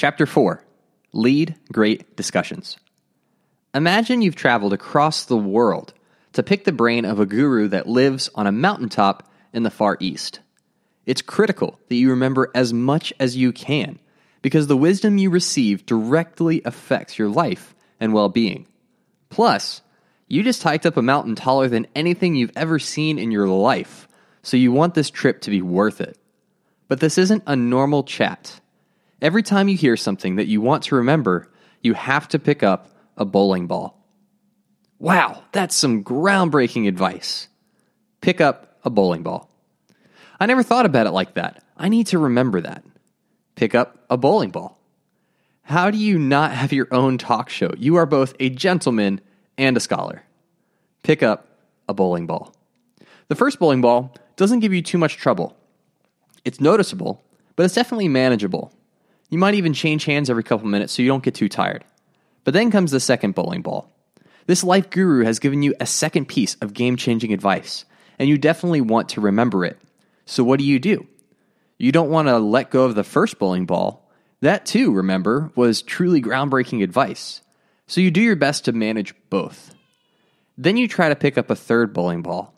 Chapter 4 Lead Great Discussions. Imagine you've traveled across the world to pick the brain of a guru that lives on a mountaintop in the Far East. It's critical that you remember as much as you can because the wisdom you receive directly affects your life and well being. Plus, you just hiked up a mountain taller than anything you've ever seen in your life, so you want this trip to be worth it. But this isn't a normal chat. Every time you hear something that you want to remember, you have to pick up a bowling ball. Wow, that's some groundbreaking advice. Pick up a bowling ball. I never thought about it like that. I need to remember that. Pick up a bowling ball. How do you not have your own talk show? You are both a gentleman and a scholar. Pick up a bowling ball. The first bowling ball doesn't give you too much trouble. It's noticeable, but it's definitely manageable. You might even change hands every couple minutes so you don't get too tired. But then comes the second bowling ball. This life guru has given you a second piece of game changing advice, and you definitely want to remember it. So, what do you do? You don't want to let go of the first bowling ball. That, too, remember, was truly groundbreaking advice. So, you do your best to manage both. Then you try to pick up a third bowling ball.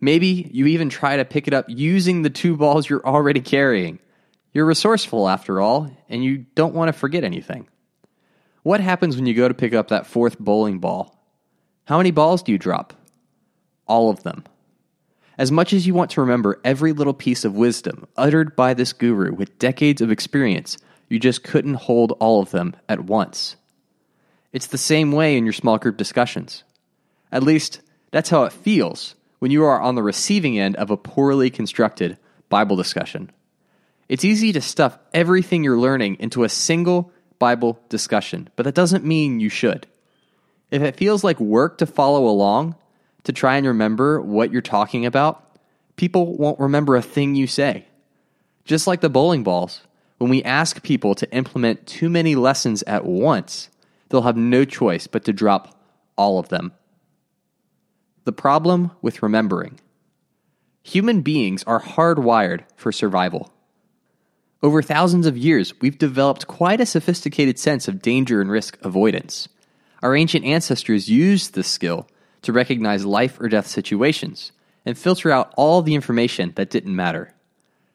Maybe you even try to pick it up using the two balls you're already carrying. You're resourceful, after all, and you don't want to forget anything. What happens when you go to pick up that fourth bowling ball? How many balls do you drop? All of them. As much as you want to remember every little piece of wisdom uttered by this guru with decades of experience, you just couldn't hold all of them at once. It's the same way in your small group discussions. At least, that's how it feels when you are on the receiving end of a poorly constructed Bible discussion. It's easy to stuff everything you're learning into a single Bible discussion, but that doesn't mean you should. If it feels like work to follow along, to try and remember what you're talking about, people won't remember a thing you say. Just like the bowling balls, when we ask people to implement too many lessons at once, they'll have no choice but to drop all of them. The problem with remembering human beings are hardwired for survival. Over thousands of years, we've developed quite a sophisticated sense of danger and risk avoidance. Our ancient ancestors used this skill to recognize life or death situations and filter out all the information that didn't matter.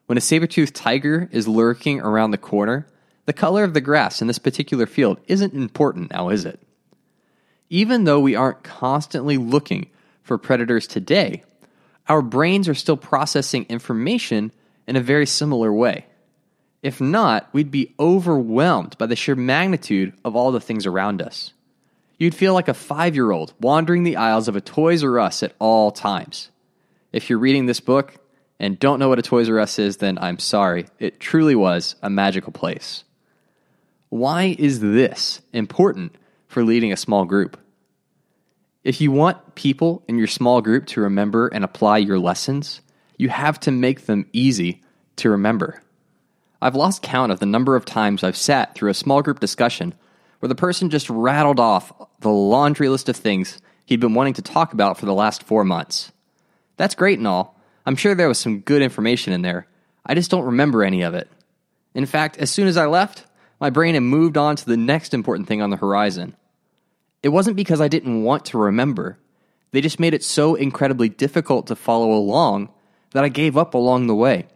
When a saber toothed tiger is lurking around the corner, the color of the grass in this particular field isn't important now, is it? Even though we aren't constantly looking for predators today, our brains are still processing information in a very similar way. If not, we'd be overwhelmed by the sheer magnitude of all the things around us. You'd feel like a five year old wandering the aisles of a Toys R Us at all times. If you're reading this book and don't know what a Toys R Us is, then I'm sorry. It truly was a magical place. Why is this important for leading a small group? If you want people in your small group to remember and apply your lessons, you have to make them easy to remember. I've lost count of the number of times I've sat through a small group discussion where the person just rattled off the laundry list of things he'd been wanting to talk about for the last four months. That's great and all. I'm sure there was some good information in there. I just don't remember any of it. In fact, as soon as I left, my brain had moved on to the next important thing on the horizon. It wasn't because I didn't want to remember, they just made it so incredibly difficult to follow along that I gave up along the way.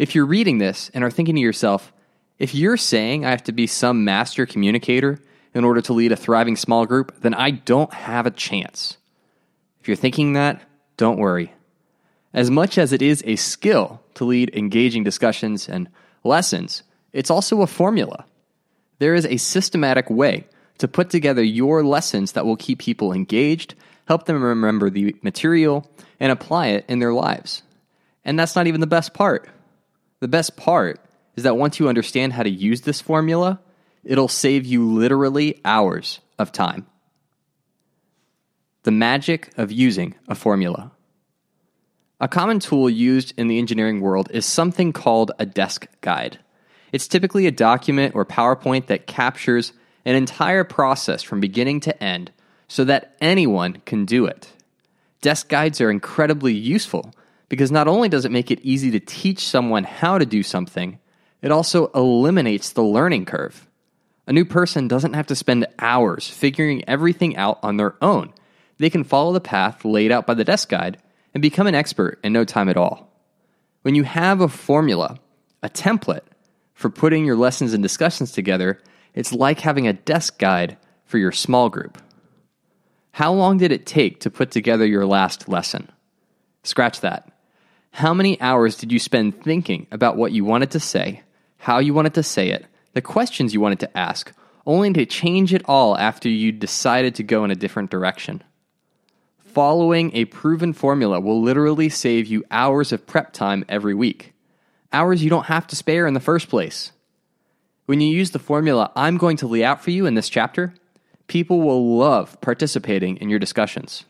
If you're reading this and are thinking to yourself, if you're saying I have to be some master communicator in order to lead a thriving small group, then I don't have a chance. If you're thinking that, don't worry. As much as it is a skill to lead engaging discussions and lessons, it's also a formula. There is a systematic way to put together your lessons that will keep people engaged, help them remember the material, and apply it in their lives. And that's not even the best part. The best part is that once you understand how to use this formula, it'll save you literally hours of time. The magic of using a formula. A common tool used in the engineering world is something called a desk guide. It's typically a document or PowerPoint that captures an entire process from beginning to end so that anyone can do it. Desk guides are incredibly useful because not only does it make it easy to teach someone how to do something, It also eliminates the learning curve. A new person doesn't have to spend hours figuring everything out on their own. They can follow the path laid out by the desk guide and become an expert in no time at all. When you have a formula, a template for putting your lessons and discussions together, it's like having a desk guide for your small group. How long did it take to put together your last lesson? Scratch that. How many hours did you spend thinking about what you wanted to say, how you wanted to say it, the questions you wanted to ask, only to change it all after you decided to go in a different direction? Following a proven formula will literally save you hours of prep time every week. Hours you don't have to spare in the first place. When you use the formula I'm going to lay out for you in this chapter, people will love participating in your discussions.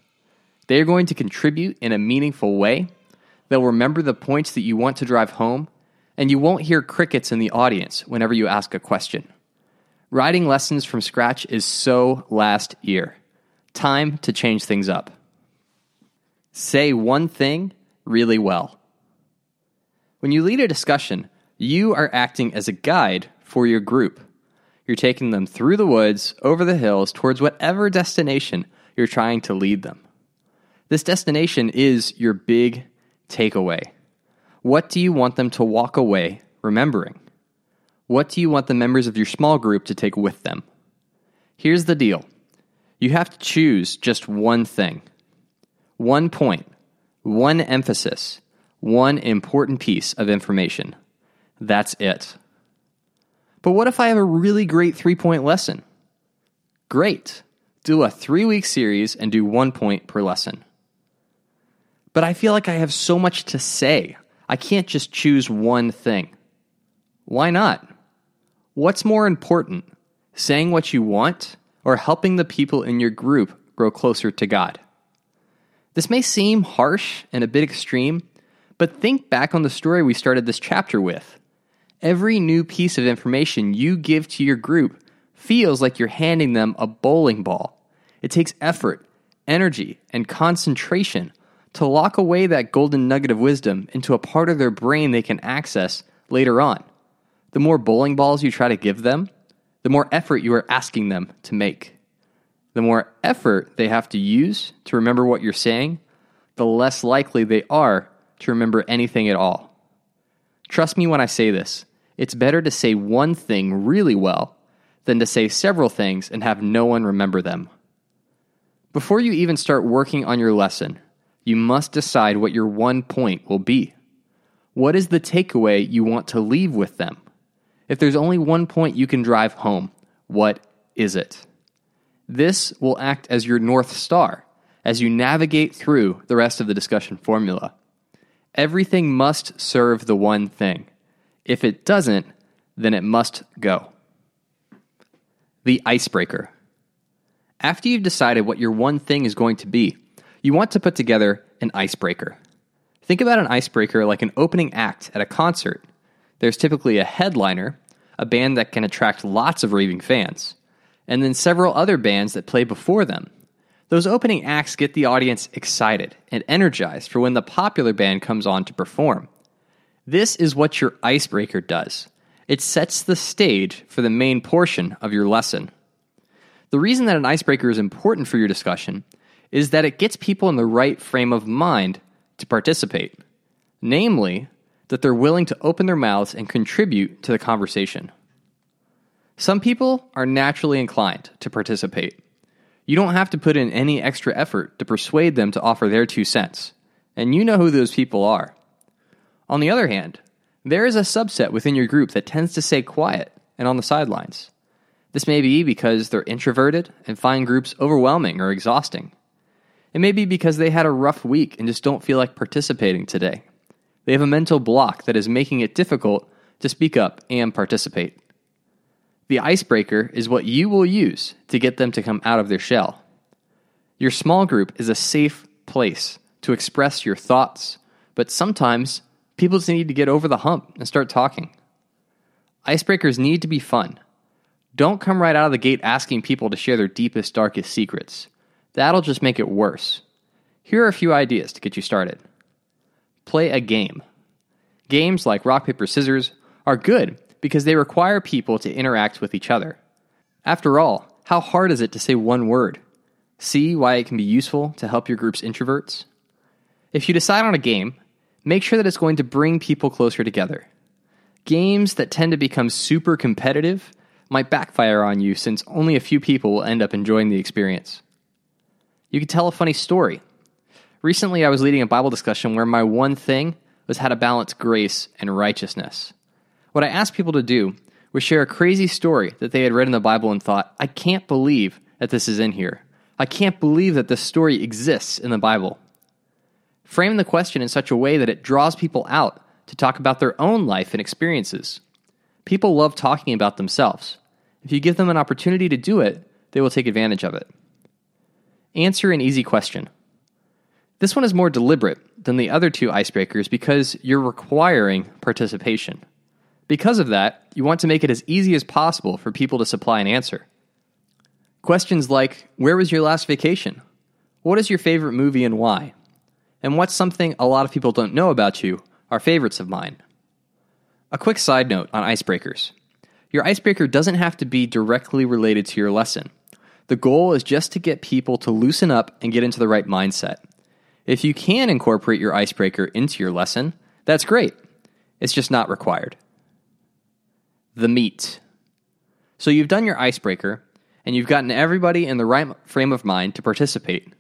They are going to contribute in a meaningful way. They'll remember the points that you want to drive home, and you won't hear crickets in the audience whenever you ask a question. Writing lessons from scratch is so last year. Time to change things up. Say one thing really well. When you lead a discussion, you are acting as a guide for your group. You're taking them through the woods, over the hills, towards whatever destination you're trying to lead them. This destination is your big takeaway. What do you want them to walk away remembering? What do you want the members of your small group to take with them? Here's the deal you have to choose just one thing, one point, one emphasis, one important piece of information. That's it. But what if I have a really great three point lesson? Great. Do a three week series and do one point per lesson. But I feel like I have so much to say. I can't just choose one thing. Why not? What's more important, saying what you want or helping the people in your group grow closer to God? This may seem harsh and a bit extreme, but think back on the story we started this chapter with. Every new piece of information you give to your group feels like you're handing them a bowling ball. It takes effort, energy, and concentration to lock away that golden nugget of wisdom into a part of their brain they can access later on. The more bowling balls you try to give them, the more effort you are asking them to make. The more effort they have to use to remember what you're saying, the less likely they are to remember anything at all. Trust me when I say this. It's better to say one thing really well than to say several things and have no one remember them. Before you even start working on your lesson, you must decide what your one point will be. What is the takeaway you want to leave with them? If there's only one point you can drive home, what is it? This will act as your North Star as you navigate through the rest of the discussion formula. Everything must serve the one thing. If it doesn't, then it must go. The icebreaker. After you've decided what your one thing is going to be, you want to put together an icebreaker. Think about an icebreaker like an opening act at a concert. There's typically a headliner, a band that can attract lots of raving fans, and then several other bands that play before them. Those opening acts get the audience excited and energized for when the popular band comes on to perform. This is what your icebreaker does it sets the stage for the main portion of your lesson. The reason that an icebreaker is important for your discussion is that it gets people in the right frame of mind to participate. Namely, that they're willing to open their mouths and contribute to the conversation. Some people are naturally inclined to participate. You don't have to put in any extra effort to persuade them to offer their two cents, and you know who those people are. On the other hand, there is a subset within your group that tends to stay quiet and on the sidelines. This may be because they're introverted and find groups overwhelming or exhausting. It may be because they had a rough week and just don't feel like participating today. They have a mental block that is making it difficult to speak up and participate. The icebreaker is what you will use to get them to come out of their shell. Your small group is a safe place to express your thoughts, but sometimes people just need to get over the hump and start talking. Icebreakers need to be fun. Don't come right out of the gate asking people to share their deepest, darkest secrets. That'll just make it worse. Here are a few ideas to get you started. Play a game. Games like rock, paper, scissors are good because they require people to interact with each other. After all, how hard is it to say one word? See why it can be useful to help your group's introverts? If you decide on a game, make sure that it's going to bring people closer together. Games that tend to become super competitive might backfire on you since only a few people will end up enjoying the experience. You could tell a funny story. Recently, I was leading a Bible discussion where my one thing was how to balance grace and righteousness. What I asked people to do was share a crazy story that they had read in the Bible and thought, I can't believe that this is in here. I can't believe that this story exists in the Bible. Frame the question in such a way that it draws people out to talk about their own life and experiences. People love talking about themselves. If you give them an opportunity to do it, they will take advantage of it. Answer an easy question. This one is more deliberate than the other two icebreakers because you're requiring participation. Because of that, you want to make it as easy as possible for people to supply an answer. Questions like Where was your last vacation? What is your favorite movie and why? And what's something a lot of people don't know about you are favorites of mine. A quick side note on icebreakers your icebreaker doesn't have to be directly related to your lesson. The goal is just to get people to loosen up and get into the right mindset. If you can incorporate your icebreaker into your lesson, that's great. It's just not required the meat. So you've done your icebreaker, and you've gotten everybody in the right frame of mind to participate.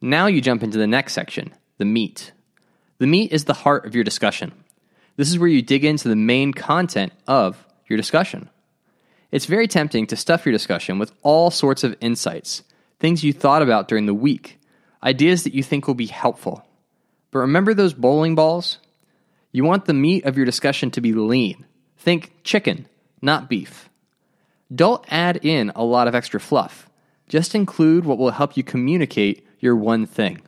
Now you jump into the next section, the meat. The meat is the heart of your discussion. This is where you dig into the main content of your discussion. It's very tempting to stuff your discussion with all sorts of insights, things you thought about during the week, ideas that you think will be helpful. But remember those bowling balls? You want the meat of your discussion to be lean. Think chicken, not beef. Don't add in a lot of extra fluff. Just include what will help you communicate your one thing.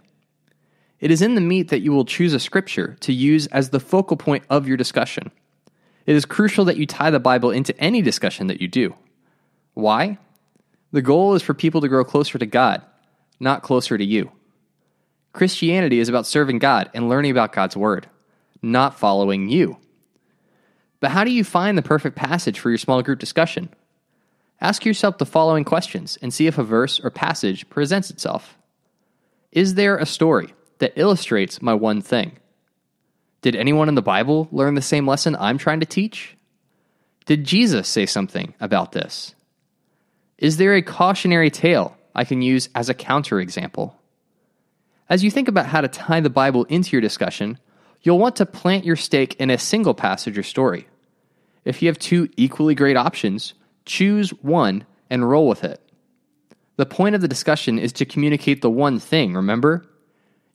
It is in the meat that you will choose a scripture to use as the focal point of your discussion. It is crucial that you tie the Bible into any discussion that you do. Why? The goal is for people to grow closer to God, not closer to you. Christianity is about serving God and learning about God's Word, not following you. But how do you find the perfect passage for your small group discussion? Ask yourself the following questions and see if a verse or passage presents itself. Is there a story that illustrates my one thing? Did anyone in the Bible learn the same lesson I'm trying to teach? Did Jesus say something about this? Is there a cautionary tale I can use as a counterexample? As you think about how to tie the Bible into your discussion, you'll want to plant your stake in a single passage or story. If you have two equally great options, choose one and roll with it. The point of the discussion is to communicate the one thing, remember?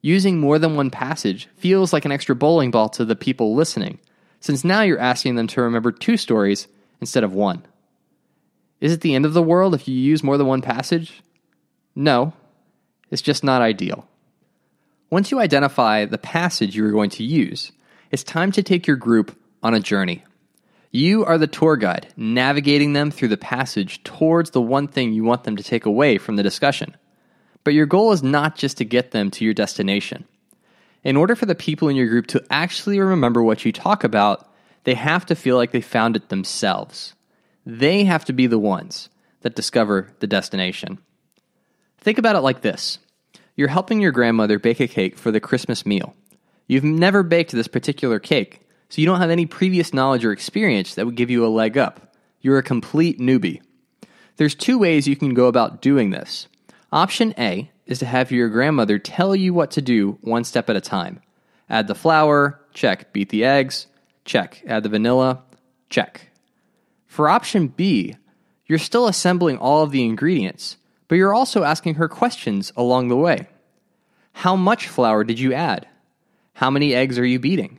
Using more than one passage feels like an extra bowling ball to the people listening, since now you're asking them to remember two stories instead of one. Is it the end of the world if you use more than one passage? No, it's just not ideal. Once you identify the passage you are going to use, it's time to take your group on a journey. You are the tour guide, navigating them through the passage towards the one thing you want them to take away from the discussion. But your goal is not just to get them to your destination. In order for the people in your group to actually remember what you talk about, they have to feel like they found it themselves. They have to be the ones that discover the destination. Think about it like this you're helping your grandmother bake a cake for the Christmas meal. You've never baked this particular cake, so you don't have any previous knowledge or experience that would give you a leg up. You're a complete newbie. There's two ways you can go about doing this. Option A is to have your grandmother tell you what to do one step at a time. Add the flour, check. Beat the eggs, check. Add the vanilla, check. For option B, you're still assembling all of the ingredients, but you're also asking her questions along the way. How much flour did you add? How many eggs are you beating?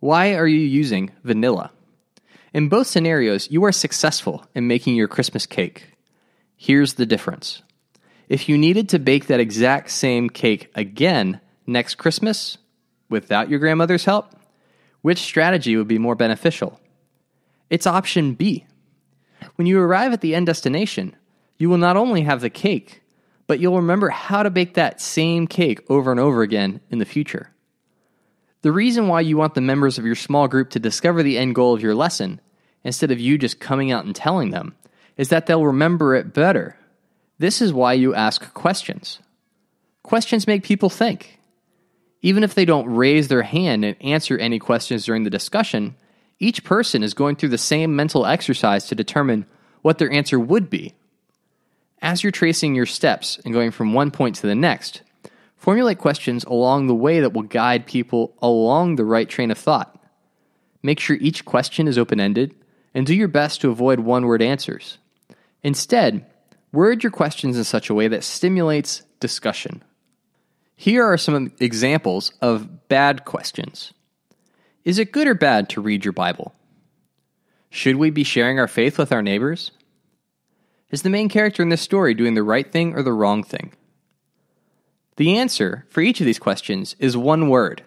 Why are you using vanilla? In both scenarios, you are successful in making your Christmas cake. Here's the difference. If you needed to bake that exact same cake again next Christmas without your grandmother's help, which strategy would be more beneficial? It's option B. When you arrive at the end destination, you will not only have the cake, but you'll remember how to bake that same cake over and over again in the future. The reason why you want the members of your small group to discover the end goal of your lesson, instead of you just coming out and telling them, is that they'll remember it better. This is why you ask questions. Questions make people think. Even if they don't raise their hand and answer any questions during the discussion, each person is going through the same mental exercise to determine what their answer would be. As you're tracing your steps and going from one point to the next, formulate questions along the way that will guide people along the right train of thought. Make sure each question is open ended and do your best to avoid one word answers. Instead, word your questions in such a way that stimulates discussion. Here are some examples of bad questions. Is it good or bad to read your Bible? Should we be sharing our faith with our neighbors? Is the main character in this story doing the right thing or the wrong thing? The answer for each of these questions is one word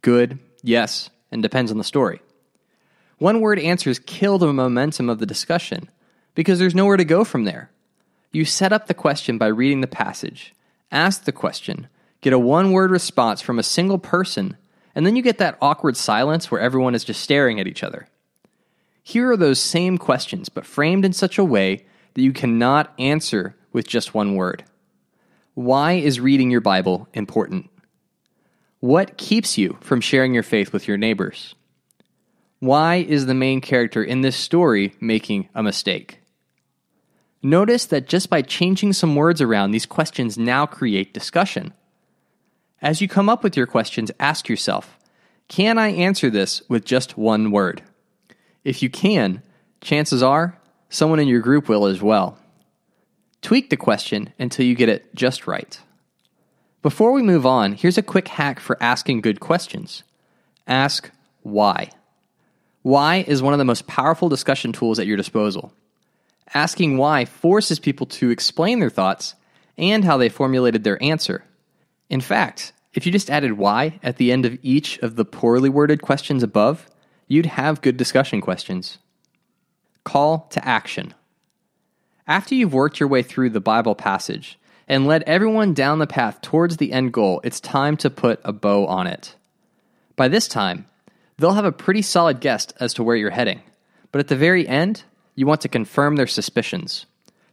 good, yes, and depends on the story. One word answers kill the momentum of the discussion because there's nowhere to go from there. You set up the question by reading the passage, ask the question, get a one word response from a single person, and then you get that awkward silence where everyone is just staring at each other. Here are those same questions, but framed in such a way that you cannot answer with just one word. Why is reading your Bible important? What keeps you from sharing your faith with your neighbors? Why is the main character in this story making a mistake? Notice that just by changing some words around, these questions now create discussion. As you come up with your questions, ask yourself Can I answer this with just one word? If you can, chances are someone in your group will as well. Tweak the question until you get it just right. Before we move on, here's a quick hack for asking good questions. Ask why. Why is one of the most powerful discussion tools at your disposal. Asking why forces people to explain their thoughts and how they formulated their answer. In fact, if you just added why at the end of each of the poorly worded questions above, you'd have good discussion questions. Call to action. After you've worked your way through the Bible passage and led everyone down the path towards the end goal, it's time to put a bow on it. By this time, they'll have a pretty solid guess as to where you're heading. But at the very end, you want to confirm their suspicions.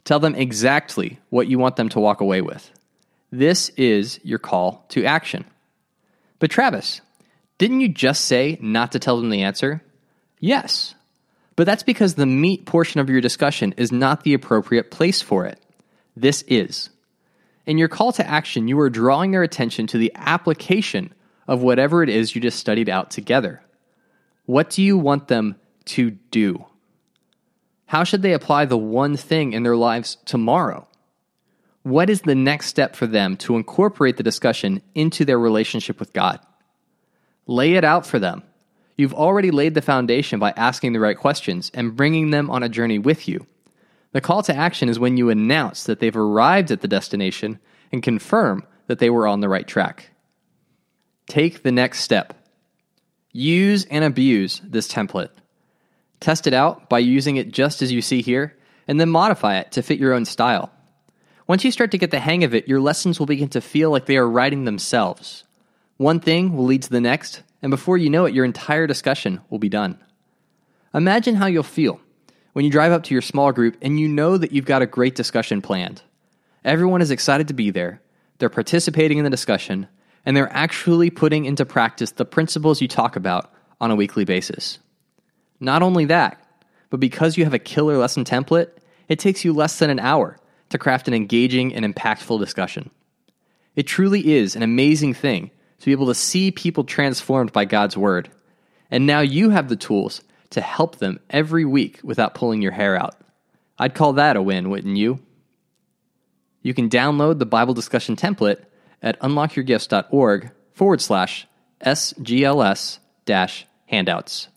Tell them exactly what you want them to walk away with. This is your call to action. But Travis, didn't you just say not to tell them the answer? Yes. But that's because the meat portion of your discussion is not the appropriate place for it. This is. In your call to action, you are drawing their attention to the application of whatever it is you just studied out together. What do you want them to do? How should they apply the one thing in their lives tomorrow? What is the next step for them to incorporate the discussion into their relationship with God? Lay it out for them. You've already laid the foundation by asking the right questions and bringing them on a journey with you. The call to action is when you announce that they've arrived at the destination and confirm that they were on the right track. Take the next step. Use and abuse this template. Test it out by using it just as you see here, and then modify it to fit your own style. Once you start to get the hang of it, your lessons will begin to feel like they are writing themselves. One thing will lead to the next, and before you know it, your entire discussion will be done. Imagine how you'll feel when you drive up to your small group and you know that you've got a great discussion planned. Everyone is excited to be there, they're participating in the discussion, and they're actually putting into practice the principles you talk about on a weekly basis. Not only that, but because you have a killer lesson template, it takes you less than an hour to craft an engaging and impactful discussion. It truly is an amazing thing to be able to see people transformed by God's word. And now you have the tools to help them every week without pulling your hair out. I'd call that a win, wouldn't you? You can download the Bible discussion template at unlockyourgifts.org forward slash SGLS dash handouts.